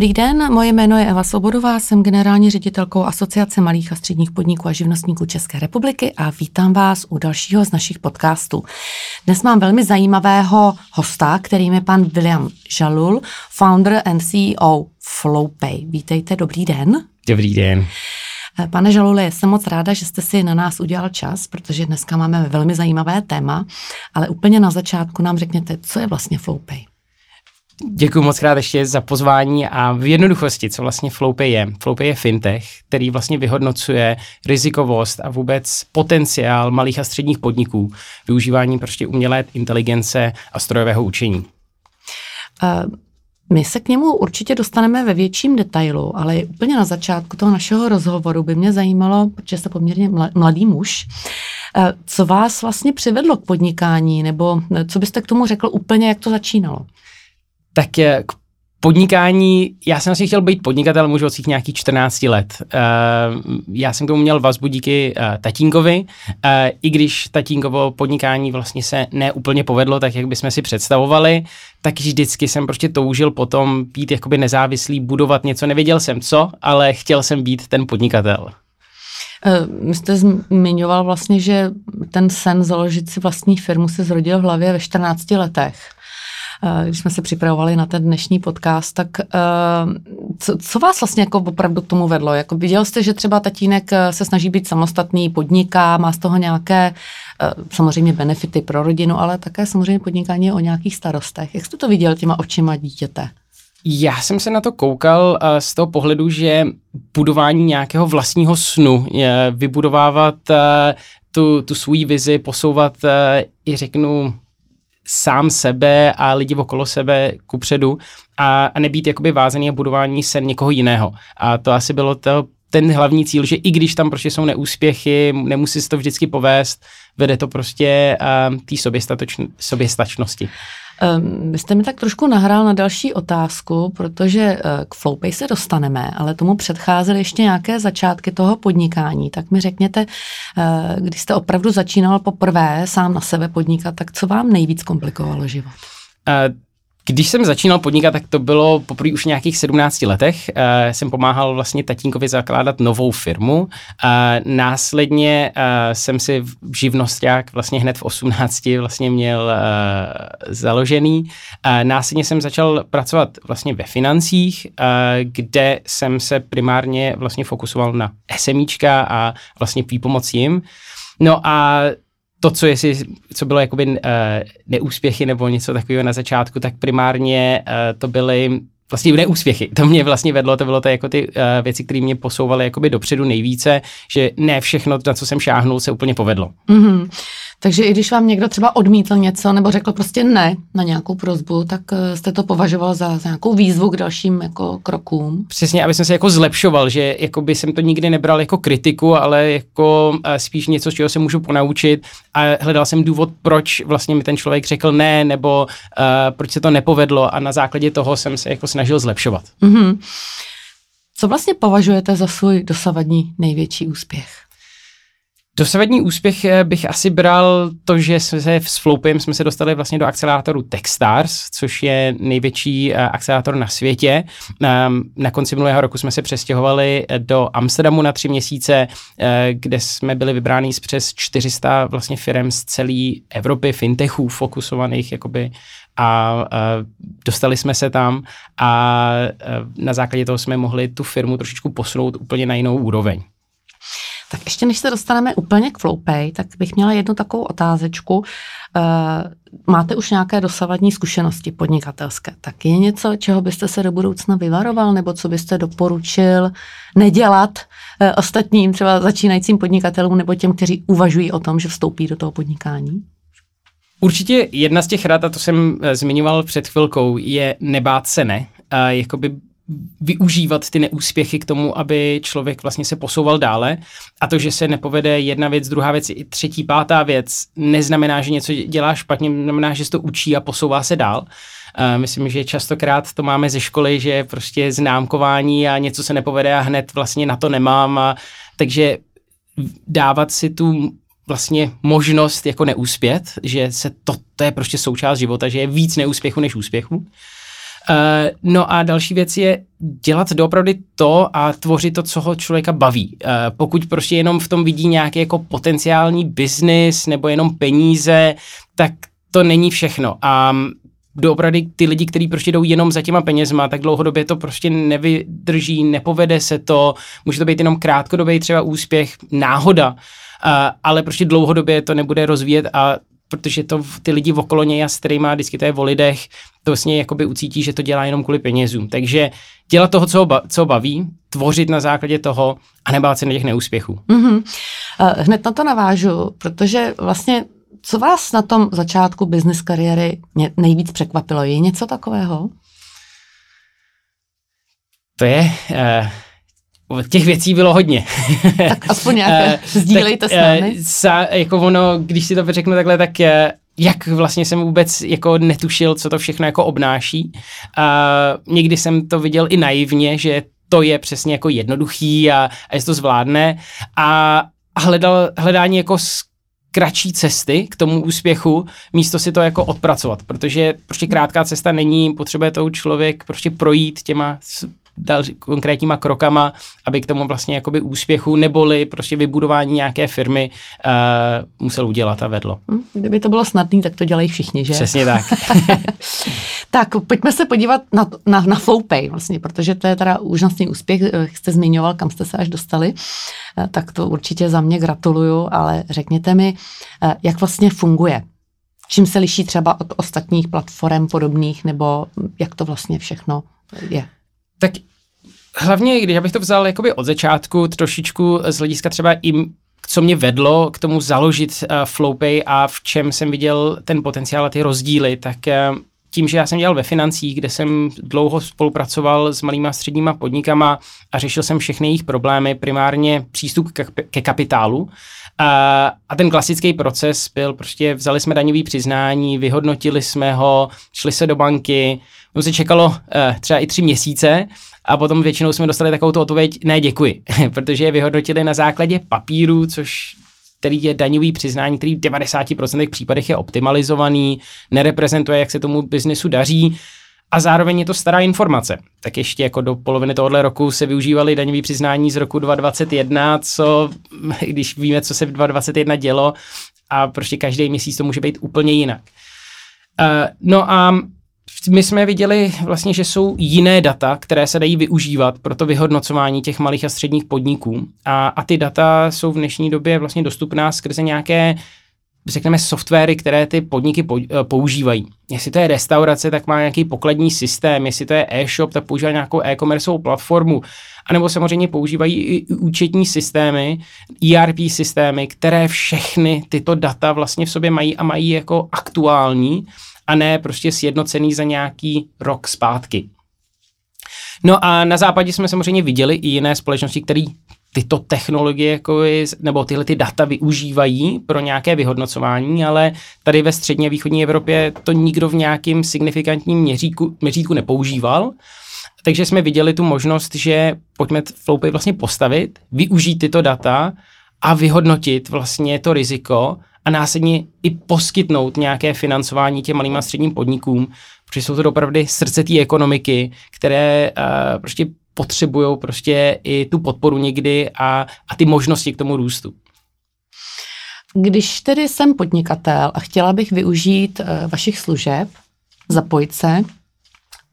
Dobrý den, moje jméno je Eva Svobodová, jsem generální ředitelkou Asociace malých a středních podniků a živnostníků České republiky a vítám vás u dalšího z našich podcastů. Dnes mám velmi zajímavého hosta, kterým je pan William Žalul, founder and CEO Flowpay. Vítejte, dobrý den. Dobrý den. Pane Žaluli, jsem moc ráda, že jste si na nás udělal čas, protože dneska máme velmi zajímavé téma, ale úplně na začátku nám řekněte, co je vlastně Flowpay. Děkuji moc krát ještě za pozvání a v jednoduchosti, co vlastně Flowpay je. Flowpay je fintech, který vlastně vyhodnocuje rizikovost a vůbec potenciál malých a středních podniků využívání prostě umělé inteligence a strojového učení. Uh, my se k němu určitě dostaneme ve větším detailu, ale úplně na začátku toho našeho rozhovoru by mě zajímalo, protože jste poměrně mladý muž, co vás vlastně přivedlo k podnikání, nebo co byste k tomu řekl úplně, jak to začínalo? Tak k podnikání, já jsem si chtěl být podnikatel už od svých nějakých 14 let. Uh, já jsem k tomu měl vazbu díky uh, tatínkovi, uh, i když tatínkovo podnikání vlastně se neúplně povedlo, tak jak bychom si představovali, tak vždycky jsem prostě toužil potom být jakoby nezávislý, budovat něco. Nevěděl jsem co, ale chtěl jsem být ten podnikatel. Vy jste zmiňoval vlastně, že ten sen založit si vlastní firmu se zrodil v hlavě ve 14 letech. Eh, když jsme se připravovali na ten dnešní podcast, tak eh, co, co vás vlastně jako opravdu k tomu vedlo? Jako viděl jste, že třeba tatínek eh, se snaží být samostatný, podniká, má z toho nějaké samozřejmě benefity pro rodinu, ale také samozřejmě podnikání o nějakých starostech. Jak jste to viděl těma očima dítěte? Já jsem se na to koukal z toho pohledu, že budování nějakého vlastního snu, je vybudovávat tu, tu svůj vizi, posouvat i řeknu sám sebe a lidi okolo sebe kupředu a, a nebýt jakoby vázaný a budování sen někoho jiného. A to asi bylo to, ten hlavní cíl, že i když tam prostě jsou neúspěchy, nemusí se to vždycky povést, vede to prostě uh, té soběstačnosti. Um, vy jste mi tak trošku nahrál na další otázku, protože uh, k Flowpay se dostaneme, ale tomu předcházely ještě nějaké začátky toho podnikání. Tak mi řekněte, uh, když jste opravdu začínal poprvé sám na sebe podnikat, tak co vám nejvíc komplikovalo život? Uh, když jsem začínal podnikat, tak to bylo poprvé už v nějakých 17 letech. Uh, jsem pomáhal vlastně tatínkovi zakládat novou firmu. Uh, následně uh, jsem si v živnosták vlastně hned v 18 vlastně měl uh, založený. Uh, následně jsem začal pracovat vlastně ve financích, uh, kde jsem se primárně vlastně fokusoval na SMíčka a vlastně výpomoc jim. No a to, co, jestli, co bylo jakoby uh, neúspěchy nebo něco takového na začátku, tak primárně uh, to byly vlastně neúspěchy. To mě vlastně vedlo, to bylo to jako ty uh, věci, které mě posouvaly jakoby dopředu nejvíce, že ne všechno, na co jsem šáhnul, se úplně povedlo. Mm-hmm. Takže i když vám někdo třeba odmítl něco nebo řekl prostě ne na nějakou prozbu, tak eh, jste to považoval za, za nějakou výzvu k dalším jako krokům. Přesně, aby jsem se jako zlepšoval, že jako by jsem to nikdy nebral jako kritiku, ale jako eh, spíš něco, z čeho se můžu ponaučit a hledal jsem důvod, proč vlastně mi ten člověk řekl ne, nebo uh, proč se to nepovedlo a na základě toho jsem se jako snažil zlepšovat. Mm-hmm. Co vlastně považujete za svůj dosavadní největší úspěch? Dosavadní úspěch eh, bych asi bral to, že jsme se s Flowpem jsme se dostali vlastně do akcelerátoru Techstars, což je největší uh, akcelerátor na světě. Um, na konci minulého roku jsme se přestěhovali eh, do Amsterdamu na tři měsíce, kde jsme byli vybráni z přes 400 vlastně firm z celé Evropy, fintechů fokusovaných jakoby a uh, dostali jsme se tam a uh, na základě toho jsme mohli tu firmu trošičku posunout úplně na jinou úroveň. Tak ještě než se dostaneme úplně k Flowpay, tak bych měla jednu takovou otázečku. Uh, máte už nějaké dosavadní zkušenosti podnikatelské? Tak je něco, čeho byste se do budoucna vyvaroval, nebo co byste doporučil nedělat uh, ostatním, třeba začínajícím podnikatelům, nebo těm, kteří uvažují o tom, že vstoupí do toho podnikání? Určitě jedna z těch rad, a to jsem uh, zmiňoval před chvilkou, je nebát se ne. Uh, jakoby využívat ty neúspěchy k tomu, aby člověk vlastně se posouval dále. A to, že se nepovede jedna věc, druhá věc, i třetí, pátá věc, neznamená, že něco dělá špatně, znamená, že se to učí a posouvá se dál. Myslím, že častokrát to máme ze školy, že prostě známkování a něco se nepovede a hned vlastně na to nemám. A, takže dávat si tu vlastně možnost jako neúspět, že se to, to je prostě součást života, že je víc neúspěchu než úspěchu. No a další věc je dělat doopravdy to a tvořit to, co ho člověka baví. Uh, pokud prostě jenom v tom vidí nějaký jako potenciální biznis nebo jenom peníze, tak to není všechno. A doopravdy ty lidi, kteří prostě jdou jenom za těma penězma, tak dlouhodobě to prostě nevydrží, nepovede se to, může to být jenom krátkodobý třeba úspěch, náhoda, uh, ale prostě dlouhodobě to nebude rozvíjet a protože to ty lidi okolo něj a s kterými vždycky to je o lidech, to vlastně jakoby ucítí, že to dělá jenom kvůli penězům. Takže dělat toho, co ho, ba- co ho baví, tvořit na základě toho a nebát se na těch neúspěchů. Mm-hmm. Hned na to navážu, protože vlastně co vás na tom začátku business kariéry nejvíc překvapilo? Je něco takového? To je... Uh, těch věcí bylo hodně. tak aspoň nějaké uh, sdílejte tak, s námi. Uh, sa, jako ono, když si to řeknu takhle, tak jak vlastně jsem vůbec jako netušil, co to všechno jako obnáší. Uh, někdy jsem to viděl i naivně, že to je přesně jako jednoduchý a, a že to zvládne a hledal, hledání jako kratší cesty k tomu úspěchu, místo si to jako odpracovat, protože prostě krátká cesta není, potřebuje to člověk prostě projít těma další, konkrétníma krokama, aby k tomu vlastně jakoby úspěchu neboli prostě vybudování nějaké firmy uh, musel udělat a vedlo. Hm, kdyby to bylo snadné, tak to dělají všichni, že? Přesně tak. tak, pojďme se podívat na, na, na Flowpay vlastně, protože to je teda úžasný úspěch, jak eh, jste zmiňoval, kam jste se až dostali, uh, tak to určitě za mě gratuluju, ale řekněte mi, jak vlastně funguje čím se liší třeba od ostatních platform podobných, nebo jak to vlastně všechno je? Tak hlavně, když bych to vzal jakoby od začátku, trošičku z hlediska třeba i co mě vedlo k tomu založit uh, Flowpay a v čem jsem viděl ten potenciál a ty rozdíly, tak uh, tím, že já jsem dělal ve financích, kde jsem dlouho spolupracoval s malýma a středníma podnikama a řešil jsem všechny jejich problémy, primárně přístup ke, kapitálu. A, a ten klasický proces byl prostě, vzali jsme daňový přiznání, vyhodnotili jsme ho, šli se do banky, to se čekalo uh, třeba i tři měsíce a potom většinou jsme dostali takovou tu odpověď, ne děkuji, protože je vyhodnotili na základě papíru, což který je daňový přiznání, který v 90% případech je optimalizovaný, nereprezentuje, jak se tomu biznesu daří a zároveň je to stará informace. Tak ještě jako do poloviny tohohle roku se využívaly daňový přiznání z roku 2021, co, když víme, co se v 2021 dělo a prostě každý měsíc to může být úplně jinak. Uh, no a my jsme viděli vlastně, že jsou jiné data, které se dají využívat pro to vyhodnocování těch malých a středních podniků. A, a ty data jsou v dnešní době vlastně dostupná skrze nějaké řekneme softwary, které ty podniky eh, používají. Jestli to je restaurace, tak má nějaký pokladní systém, jestli to je e-shop, tak používá nějakou e-commerceovou platformu, anebo samozřejmě používají i účetní systémy, ERP systémy, které všechny tyto data vlastně v sobě mají a mají jako aktuální a ne prostě sjednocený za nějaký rok zpátky. No a na západě jsme samozřejmě viděli i jiné společnosti, které tyto technologie jako je, nebo tyhle ty data využívají pro nějaké vyhodnocování, ale tady ve střední a východní Evropě to nikdo v nějakým signifikantním měříku, měřítku nepoužíval. Takže jsme viděli tu možnost, že pojďme Flowpay vlastně postavit, využít tyto data a vyhodnotit vlastně to riziko a následně i poskytnout nějaké financování těm malým a středním podnikům, protože jsou to opravdu srdce té ekonomiky, které uh, prostě potřebují prostě i tu podporu někdy a, a ty možnosti k tomu růstu. Když tedy jsem podnikatel a chtěla bych využít uh, vašich služeb, zapojit se,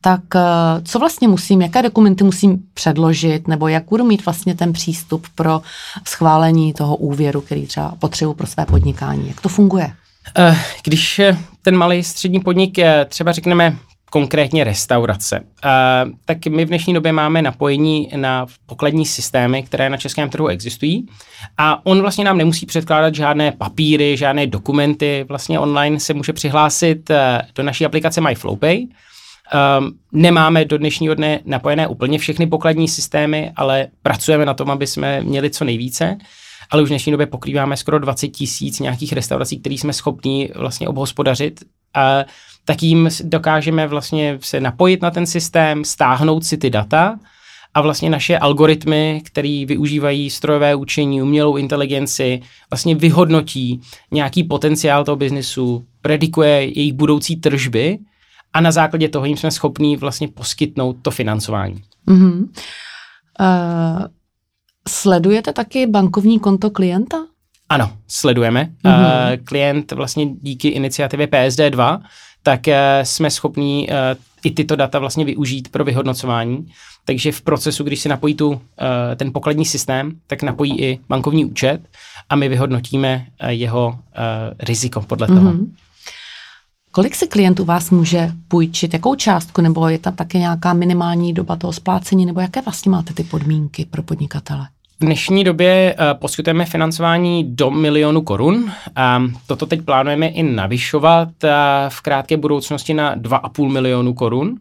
tak uh, co vlastně musím, jaké dokumenty musím předložit, nebo jak budu mít vlastně ten přístup pro schválení toho úvěru, který třeba potřebuji pro své podnikání? Jak to funguje? Uh, když ten malý střední podnik, třeba řekneme konkrétně restaurace. Tak my v dnešní době máme napojení na pokladní systémy, které na českém trhu existují a on vlastně nám nemusí předkládat žádné papíry, žádné dokumenty, vlastně online se může přihlásit do naší aplikace MyFlowPay. Um, nemáme do dnešního dne napojené úplně všechny pokladní systémy, ale pracujeme na tom, aby jsme měli co nejvíce ale už v dnešní době pokrýváme skoro 20 tisíc nějakých restaurací, které jsme schopni vlastně obhospodařit. A tak jim dokážeme vlastně se napojit na ten systém, stáhnout si ty data a vlastně naše algoritmy, které využívají strojové učení, umělou inteligenci, vlastně vyhodnotí nějaký potenciál toho biznesu, predikuje jejich budoucí tržby a na základě toho jim jsme schopní vlastně poskytnout to financování. Mm-hmm. Uh, sledujete taky bankovní konto klienta? Ano, sledujeme. Mm-hmm. Uh, klient vlastně díky iniciativě PSD2, tak uh, jsme schopní uh, i tyto data vlastně využít pro vyhodnocování. Takže v procesu, když si napojí tu, uh, ten pokladní systém, tak napojí i bankovní účet a my vyhodnotíme uh, jeho uh, riziko podle mm-hmm. Kolik se klient u vás může půjčit? Jakou částku? Nebo je tam také nějaká minimální doba toho splácení? Nebo jaké vlastně máte ty podmínky pro podnikatele? V dnešní době uh, poskytujeme financování do milionu korun. Um, toto teď plánujeme i navyšovat uh, v krátké budoucnosti na 2,5 milionu korun. Uh,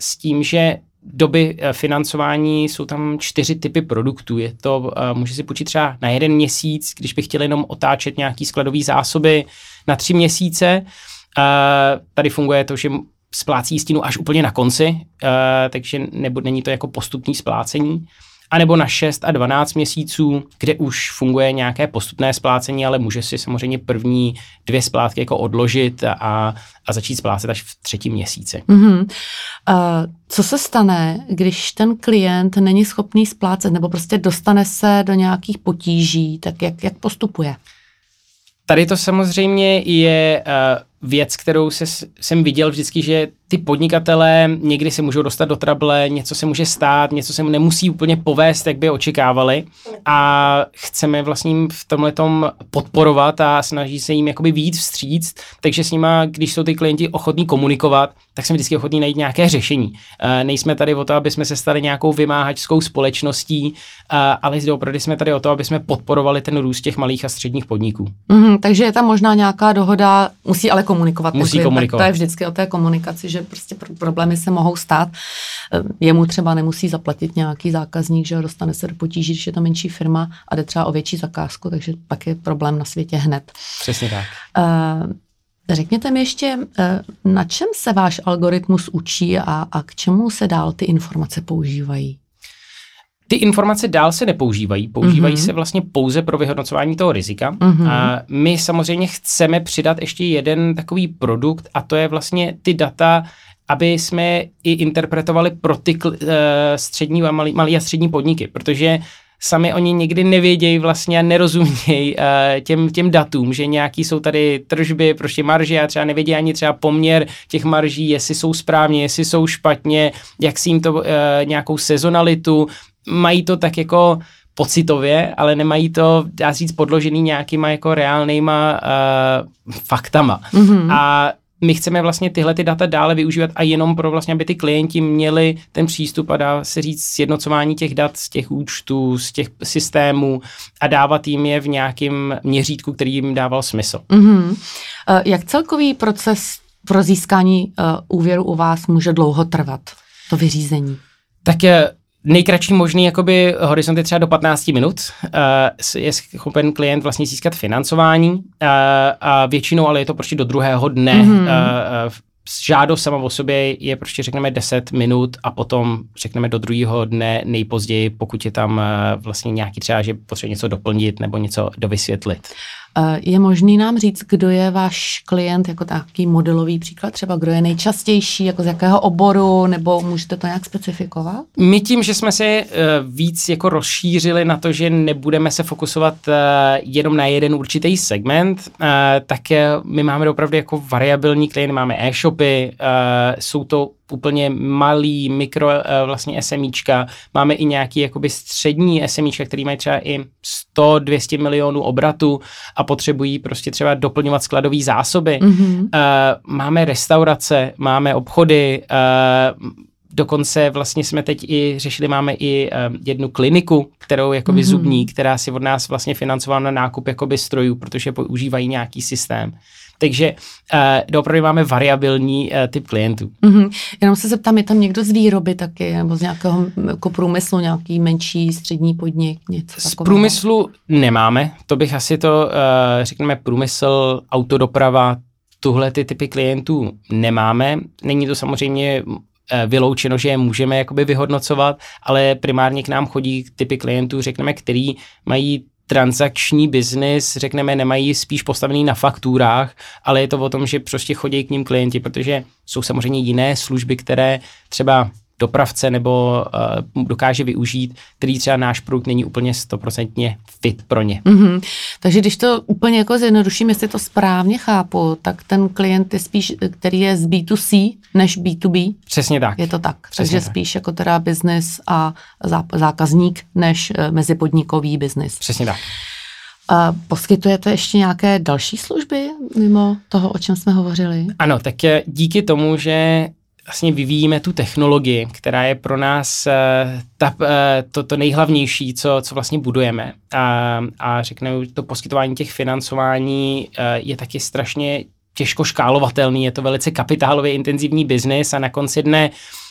s tím, že doby financování jsou tam čtyři typy produktů. Je to, může si půjčit třeba na jeden měsíc, když bych chtěl jenom otáčet nějaký skladový zásoby, na tři měsíce. Tady funguje to, že splácí jistinu až úplně na konci, uh, takže nebo, není to jako postupný splácení anebo na 6 a 12 měsíců, kde už funguje nějaké postupné splácení, ale může si samozřejmě první dvě splátky jako odložit a, a začít splácet až v třetím měsíci. Mm-hmm. Uh, co se stane, když ten klient není schopný splácet nebo prostě dostane se do nějakých potíží, tak jak, jak postupuje? Tady to samozřejmě je uh, věc, kterou se, jsem viděl vždycky, že ty podnikatelé někdy se můžou dostat do trable, něco se může stát, něco se nemusí úplně povést, jak by očekávali a chceme vlastně v tomhle podporovat a snaží se jim jakoby víc vstříct, takže s nima, když jsou ty klienti ochotní komunikovat, tak jsme vždycky ochotní najít nějaké řešení. Uh, nejsme tady o to, aby jsme se stali nějakou vymáhačskou společností, uh, ale zde opravdu jsme tady o to, aby jsme podporovali ten růst těch malých a středních podniků. Mm, takže je tam možná nějaká dohoda, musí ale komunikovat. Musí komunikovat. To je vždycky o té komunikaci, že prostě problémy se mohou stát. Eh, jemu třeba nemusí zaplatit nějaký zákazník, že dostane se do potíží, když je to menší firma a jde třeba o větší zakázku, takže pak je problém na světě hned. Přesně tak. Uh, Řekněte mi ještě, eh, na čem se váš algoritmus učí a, a k čemu se dál ty informace používají? Ty informace dál se nepoužívají, používají mm-hmm. se vlastně pouze pro vyhodnocování toho rizika. Mm-hmm. A my samozřejmě chceme přidat ještě jeden takový produkt a to je vlastně ty data, aby jsme i interpretovali pro ty uh, střední a malý, malý a střední podniky, protože sami oni někdy nevědějí vlastně a nerozumějí uh, těm, těm datům, že nějaký jsou tady tržby, prostě marže a třeba nevědí ani třeba poměr těch marží, jestli jsou správně, jestli jsou špatně, jak si jim to uh, nějakou sezonalitu, mají to tak jako pocitově, ale nemají to, dá říct, podložený nějakýma jako reálnýma uh, faktama. Mm-hmm. A my chceme vlastně tyhle ty data dále využívat a jenom pro vlastně, aby ty klienti měli ten přístup a dá se říct sjednocování těch dat z těch účtů, z těch systémů a dávat jim je v nějakém měřítku, který jim dával smysl. Mm-hmm. Jak celkový proces pro získání uh, úvěru u vás může dlouho trvat, to vyřízení? Tak je, nejkratší možný jakoby horizont je třeba do 15 minut. Uh, je schopen klient vlastně získat financování uh, a většinou, ale je to prostě do druhého dne. Mm-hmm. Uh, žádost sama o sobě je prostě řekneme 10 minut a potom řekneme do druhého dne nejpozději, pokud je tam vlastně nějaký třeba, že potřebuje něco doplnit nebo něco dovysvětlit. Eh, je možný nám říct, kdo je váš klient jako takový modelový příklad, třeba kdo je nejčastější, jako z jakého oboru, nebo můžete to nějak specifikovat? My tím, že jsme se uh, víc jako rozšířili na to, že nebudeme se fokusovat uh, jenom na jeden určitý segment, tak my máme opravdu jako variabilní klient, máme e-shopy, jsou to úplně malý mikro eh, vlastně SMIčka, máme i nějaký jakoby střední SMIčka, který mají třeba i 100-200 milionů obratu a potřebují prostě třeba doplňovat skladové zásoby. Mm-hmm. Máme restaurace, máme obchody, uh, Dokonce vlastně jsme teď i řešili, máme i um, jednu kliniku, kterou jakoby mm-hmm. zubní, která si od nás vlastně financovala na nákup jakoby strojů, protože používají nějaký systém. Takže uh, opravdu máme variabilní uh, typ klientů. Mm-hmm. Jenom se zeptám, je tam někdo z výroby taky, nebo z nějakého jako průmyslu, nějaký menší střední podnik, něco Z průmyslu nemáme, to bych asi to, uh, řekněme, průmysl, autodoprava, tuhle ty typy klientů nemáme. Není to samozřejmě vyloučeno, že je můžeme jakoby vyhodnocovat, ale primárně k nám chodí typy klientů, řekneme, který mají transakční biznis, řekneme, nemají spíš postavený na fakturách, ale je to o tom, že prostě chodí k ním klienti, protože jsou samozřejmě jiné služby, které třeba dopravce nebo uh, dokáže využít, který třeba náš produkt není úplně stoprocentně fit pro ně. Mm-hmm. Takže když to úplně jako zjednoduším, jestli to správně chápu, tak ten klient je spíš, který je z B2C než B2B. Přesně tak. Je to tak. Přesně Takže tak. spíš jako teda business a zákazník než uh, mezipodnikový business. Přesně tak. A poskytujete ještě nějaké další služby mimo toho, o čem jsme hovořili? Ano, tak díky tomu, že vlastně vyvíjíme tu technologii, která je pro nás uh, ta, uh, to, to nejhlavnější, co, co vlastně budujeme. A, a řeknu, to poskytování těch financování uh, je taky strašně těžko škálovatelný, je to velice kapitálově intenzivní biznis a na konci dne Uh,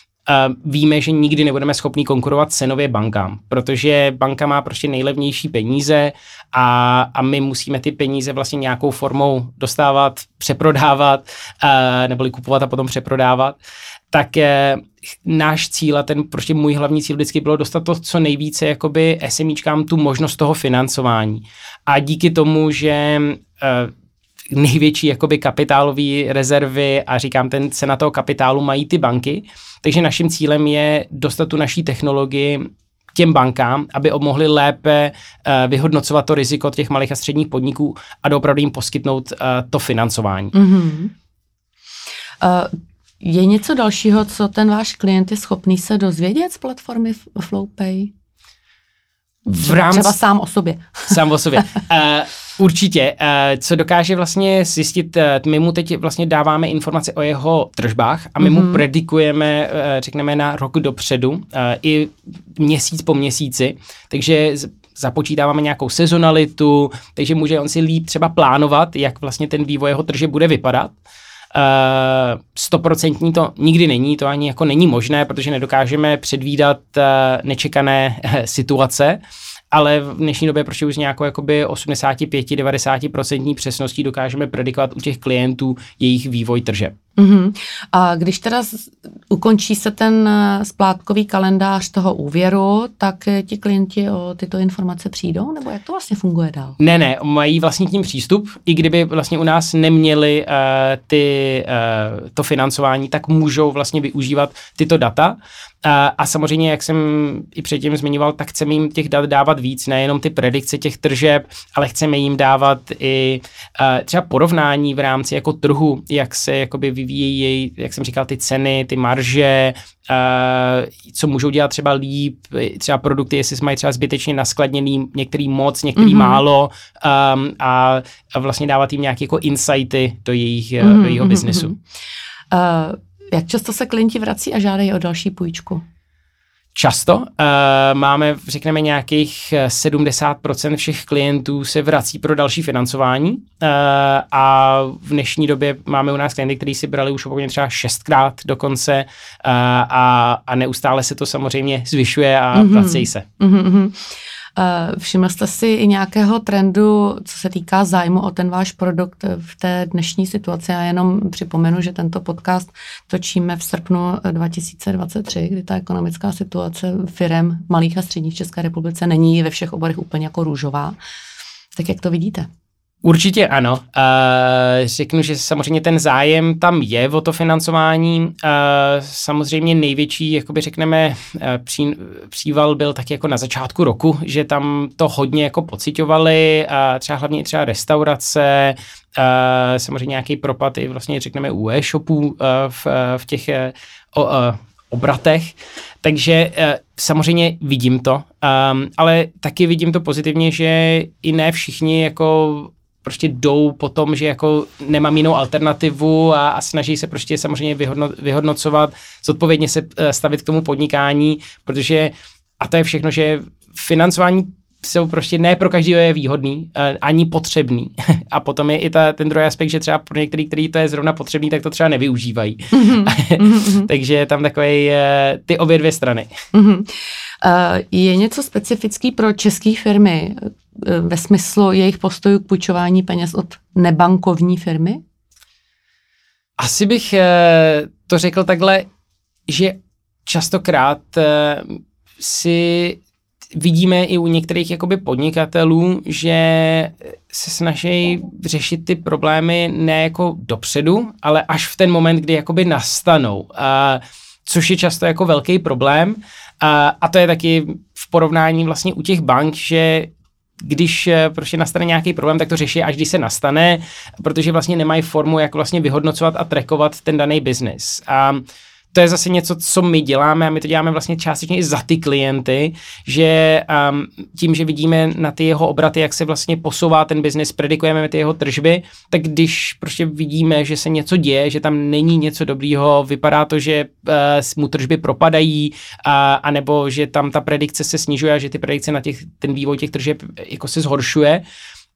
víme, že nikdy nebudeme schopni konkurovat cenově bankám, protože banka má prostě nejlevnější peníze a, a my musíme ty peníze vlastně nějakou formou dostávat, přeprodávat, uh, neboli kupovat a potom přeprodávat tak uh, náš cíl a ten prostě můj hlavní cíl vždycky bylo dostat to co nejvíce jakoby SMIčkám tu možnost toho financování. A díky tomu, že uh, největší jakoby kapitálové rezervy a říkám, ten cena toho kapitálu mají ty banky, takže naším cílem je dostat tu naší technologii těm bankám, aby mohli lépe uh, vyhodnocovat to riziko těch malých a středních podniků a opravdu jim poskytnout uh, to financování. Mm-hmm. Uh, je něco dalšího, co ten váš klient je schopný se dozvědět z platformy FlowPay? V rámci... Třeba sám o sobě. Sám o sobě. Uh, určitě. Uh, co dokáže vlastně zjistit, uh, my mu teď vlastně dáváme informace o jeho tržbách a my mm-hmm. mu mhm. predikujeme, uh, řekneme, na rok dopředu, i měsíc po měsíci, takže započítáváme nějakou sezonalitu, takže může on si líp třeba plánovat, jak vlastně ten vývoj jeho trže bude vypadat stoprocentní to nikdy není, to ani jako není možné, protože nedokážeme předvídat uh, nečekané uh, situace, ale v dnešní době prostě už nějakou jakoby 85-90% přesností dokážeme predikovat u těch klientů jejich vývoj tržeb. Uh-huh. A když teda ukončí se ten eh, splátkový kalendář toho úvěru, tak eh, ti klienti o tyto informace přijdou, nebo jak to vlastně funguje dál? Ne, ne, mají vlastně tím přístup, i kdyby vlastně u nás neměli uh, ty, uh, to financování, tak můžou vlastně využívat tyto data. Uh, a samozřejmě, jak jsem i předtím zmiňoval, tak chceme jim těch dat dávat víc, nejenom ty predikce těch tržeb, ale chceme jim dávat i uh, třeba porovnání v rámci jako trhu, jak se jakoby vyvíjejí, jak jsem říkal, ty ceny, ty marže, uh, co můžou dělat třeba líp, třeba produkty, jestli mají třeba zbytečně naskladněný, některý moc, některý mm-hmm. málo um, a, a vlastně dávat jim nějaké jako insighty do jejich, mm-hmm. do jejich biznesu. Uh, jak často se klienti vrací a žádají o další půjčku? Často. Uh, máme, řekneme, nějakých 70% všech klientů se vrací pro další financování uh, a v dnešní době máme u nás klienty, kteří si brali už úplně třeba šestkrát dokonce uh, a, a neustále se to samozřejmě zvyšuje a mm-hmm. vracejí se. Mm-hmm. Všiml jste si i nějakého trendu, co se týká zájmu o ten váš produkt v té dnešní situaci? Já jenom připomenu, že tento podcast točíme v srpnu 2023, kdy ta ekonomická situace firem malých a středních v České republice není ve všech oborech úplně jako růžová. Tak jak to vidíte? Určitě ano. Uh, řeknu, že samozřejmě ten zájem tam je o to financování. Uh, samozřejmě největší, jakoby řekneme, uh, pří, příval byl tak jako na začátku roku, že tam to hodně jako pocitovali, uh, třeba hlavně třeba restaurace, uh, samozřejmě nějaký propad i vlastně řekneme u e-shopů v, v těch uh, obratech. Takže samozřejmě vidím to, um, ale taky vidím to pozitivně, že i ne všichni jako prostě jdou po tom, že jako nemám jinou alternativu a, a snaží se prostě samozřejmě vyhodno, vyhodnocovat, zodpovědně se eh, stavit k tomu podnikání, protože a to je všechno, že financování jsou prostě ne pro každého je výhodný, eh, ani potřebný. A potom je i ta, ten druhý aspekt, že třeba pro některý, který to je zrovna potřebný, tak to třeba nevyužívají. Mm-hmm. Takže je tam takové eh, ty obě dvě strany. Mm-hmm. Uh, je něco specifický pro české firmy, ve smyslu jejich postojů k půjčování peněz od nebankovní firmy? Asi bych to řekl takhle, že častokrát si vidíme i u některých jakoby podnikatelů, že se snaží řešit ty problémy ne jako dopředu, ale až v ten moment, kdy jakoby nastanou. A, což je často jako velký problém. A, a to je taky v porovnání vlastně u těch bank, že když eh, prostě nastane nějaký problém, tak to řeší, až když se nastane, protože vlastně nemají formu, jak vlastně vyhodnocovat a trackovat ten daný biznis. A to je zase něco, co my děláme a my to děláme vlastně částečně i za ty klienty, že um, tím, že vidíme na ty jeho obraty, jak se vlastně posouvá ten biznis, predikujeme ty jeho tržby, tak když prostě vidíme, že se něco děje, že tam není něco dobrýho, vypadá to, že uh, mu tržby propadají, a, anebo že tam ta predikce se snižuje a že ty predikce na těch, ten vývoj těch tržeb jako se zhoršuje,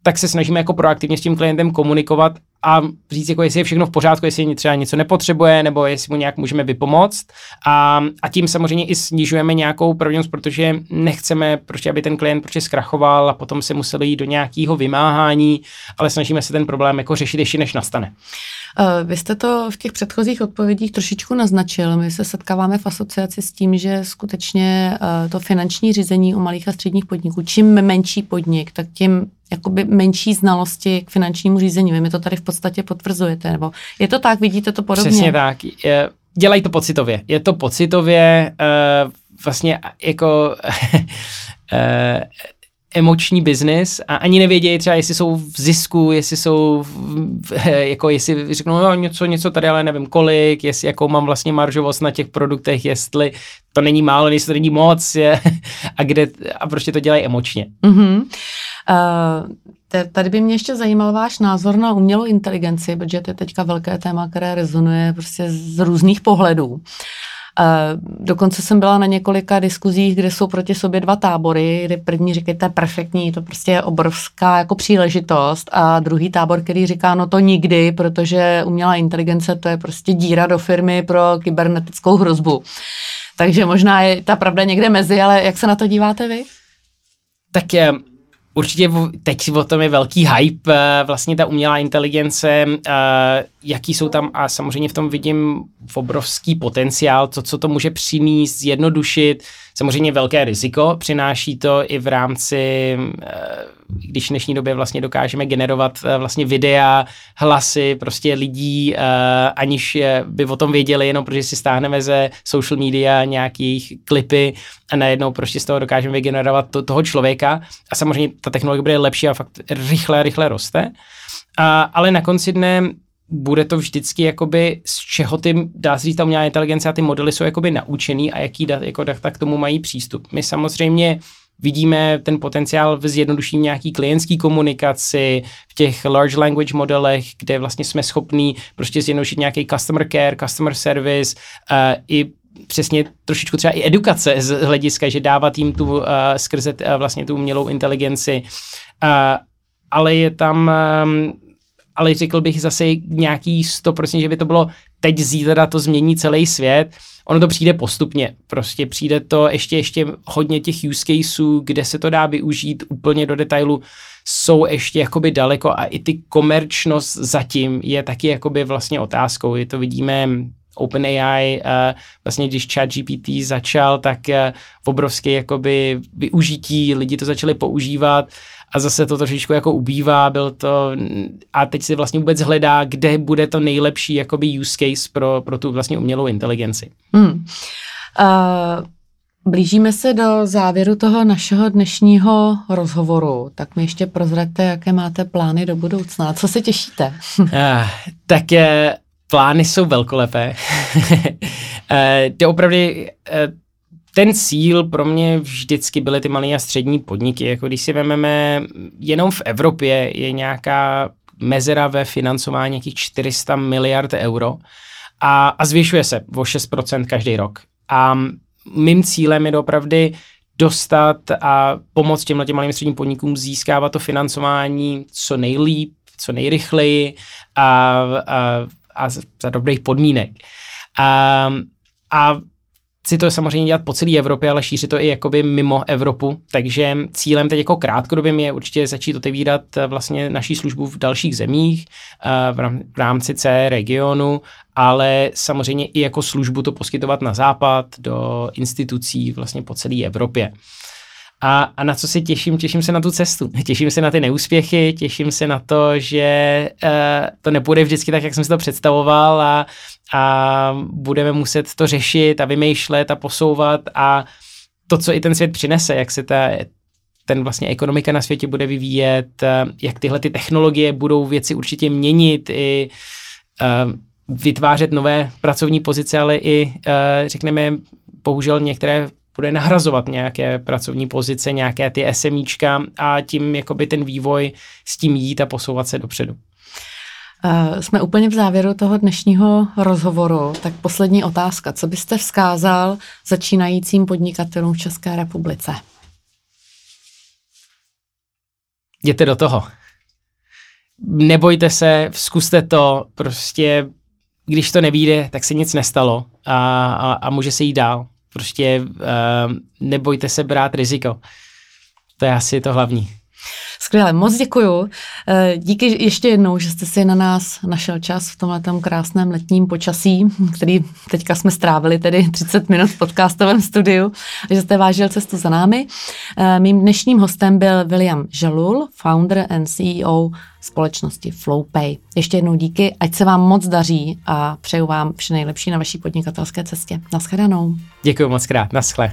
tak se snažíme jako proaktivně s tím klientem komunikovat a říct, jako jestli je všechno v pořádku, jestli třeba něco nepotřebuje, nebo jestli mu nějak můžeme vypomoct. A, a tím samozřejmě i snižujeme nějakou pravděpodobnost, protože nechceme, prostě, aby ten klient prostě zkrachoval a potom se museli jít do nějakého vymáhání, ale snažíme se ten problém jako řešit ještě než nastane. Eh, vy jste to v těch předchozích odpovědích trošičku naznačil. My se setkáváme v asociaci s tím, že skutečně eh, to finanční řízení u malých a středních podniků, čím menší podnik, tak tím jakoby menší znalosti k finančnímu řízení. Mi to tady v podstatě potvrzujete, nebo je to tak, vidíte to podobně? Přesně tak. Dělají to pocitově. Je to pocitově uh, vlastně jako emoční biznis a ani nevědějí třeba, jestli jsou v zisku, jestli jsou, v, jako jestli řeknou, no něco, něco tady, ale nevím kolik, jestli jakou mám vlastně maržovost na těch produktech, jestli to není málo, jestli to není moc je, a kde, a prostě to dělají emočně. Mm-hmm. Uh, tady by mě ještě zajímal váš názor na umělou inteligenci, protože to je teďka velké téma, které rezonuje prostě z různých pohledů. Dokonce jsem byla na několika diskuzích, kde jsou proti sobě dva tábory, kde první říkají, to je perfektní, to prostě je obrovská jako příležitost a druhý tábor, který říká, no to nikdy, protože umělá inteligence to je prostě díra do firmy pro kybernetickou hrozbu. Takže možná je ta pravda někde mezi, ale jak se na to díváte vy? Tak je, Určitě teď o tom je velký hype, eh, vlastně ta umělá inteligence, eh, jaký jsou tam a samozřejmě v tom vidím obrovský potenciál, to, co to může přinést, zjednodušit, samozřejmě velké riziko, přináší to i v rámci, eh, když v dnešní době vlastně dokážeme generovat vlastně videa, hlasy prostě lidí, aniž by o tom věděli, jenom protože si stáhneme ze social media nějakých klipy a najednou prostě z toho dokážeme vygenerovat to, toho člověka a samozřejmě ta technologie bude lepší a fakt rychle, rychle roste. A, ale na konci dne bude to vždycky jakoby z čeho ty, dá se říct, ta umělá inteligence a ty modely jsou jakoby naučený a jaký dat, jako data k tomu mají přístup. My samozřejmě vidíme ten potenciál v zjednodušení nějaký klientský komunikaci, v těch large language modelech, kde vlastně jsme schopní prostě zjednodušit nějaký customer care, customer service, uh, i přesně trošičku třeba i edukace z hlediska, že dávat jim tu uh, skrze uh, vlastně tu umělou inteligenci. Uh, ale je tam, um, ale řekl bych zase nějaký 100%, že by to bylo teď zítra to změní celý svět. Ono to přijde postupně, prostě přijde to ještě, ještě hodně těch use caseů, kde se to dá využít úplně do detailu, jsou ještě jakoby daleko a i ty komerčnost zatím je taky jakoby vlastně otázkou. Je to vidíme OpenAI, uh, vlastně když ChatGPT začal, tak v obrovské jakoby využití, lidi to začali používat a zase to trošičku jako ubývá, byl to a teď si vlastně vůbec hledá, kde bude to nejlepší jakoby use case pro, pro tu vlastně umělou inteligenci. Hmm. Uh... Blížíme se do závěru toho našeho dnešního rozhovoru, tak mi ještě prozraďte, jaké máte plány do budoucna. Co se těšíte? uh, tak je, plány jsou velkolepé. to opravdu eh, ten cíl pro mě vždycky byly ty malé a střední podniky. Jako když si vezmeme, jenom v Evropě je nějaká mezera ve financování nějakých 400 miliard euro a, a zvyšuje se o 6% každý rok. A mým cílem je opravdu dostat a pomoct těmhle těm malým středním podnikům získávat to financování co nejlíp, co nejrychleji a, a a za dobrých podmínek. A, a chci to samozřejmě dělat po celé Evropě, ale šířit to i jakoby mimo Evropu, takže cílem teď jako krátkodobým je určitě začít otevírat eh, vlastně naší službu v dalších zemích eh, v rámci C regionu, ale samozřejmě i jako službu to poskytovat na západ do institucí vlastně po celé Evropě. A, a na co se těším? Těším se na tu cestu. Těším se na ty neúspěchy, těším se na to, že uh, to nebude vždycky tak, jak jsem si to představoval a, a budeme muset to řešit a vymýšlet a posouvat a to, co i ten svět přinese, jak se ta, ten vlastně ekonomika na světě bude vyvíjet, eh, jak tyhle ty technologie budou věci určitě měnit i uh, vytvářet nové pracovní pozice, ale i, řekněme, bohužel některé bude nahrazovat nějaké pracovní pozice, nějaké ty SMíčka a tím jakoby ten vývoj s tím jít a posouvat se dopředu. Jsme úplně v závěru toho dnešního rozhovoru, tak poslední otázka. Co byste vzkázal začínajícím podnikatelům v České republice? Jděte do toho. Nebojte se, zkuste to, prostě když to nevíde, tak se nic nestalo a, a, a může se jít dál. Prostě uh, nebojte se brát riziko. To je asi to hlavní. Skvěle, moc děkuju. Eh, díky ještě jednou, že jste si na nás našel čas v tomhle krásném letním počasí, který teďka jsme strávili tedy 30 minut v podcastovém studiu, že jste vážil cestu za námi. Eh, mým dnešním hostem byl William Žalul, founder and CEO společnosti FlowPay. Ještě jednou díky, ať se vám moc daří a přeju vám vše nejlepší na vaší podnikatelské cestě. Naschledanou. Děkuji moc krát, naschle.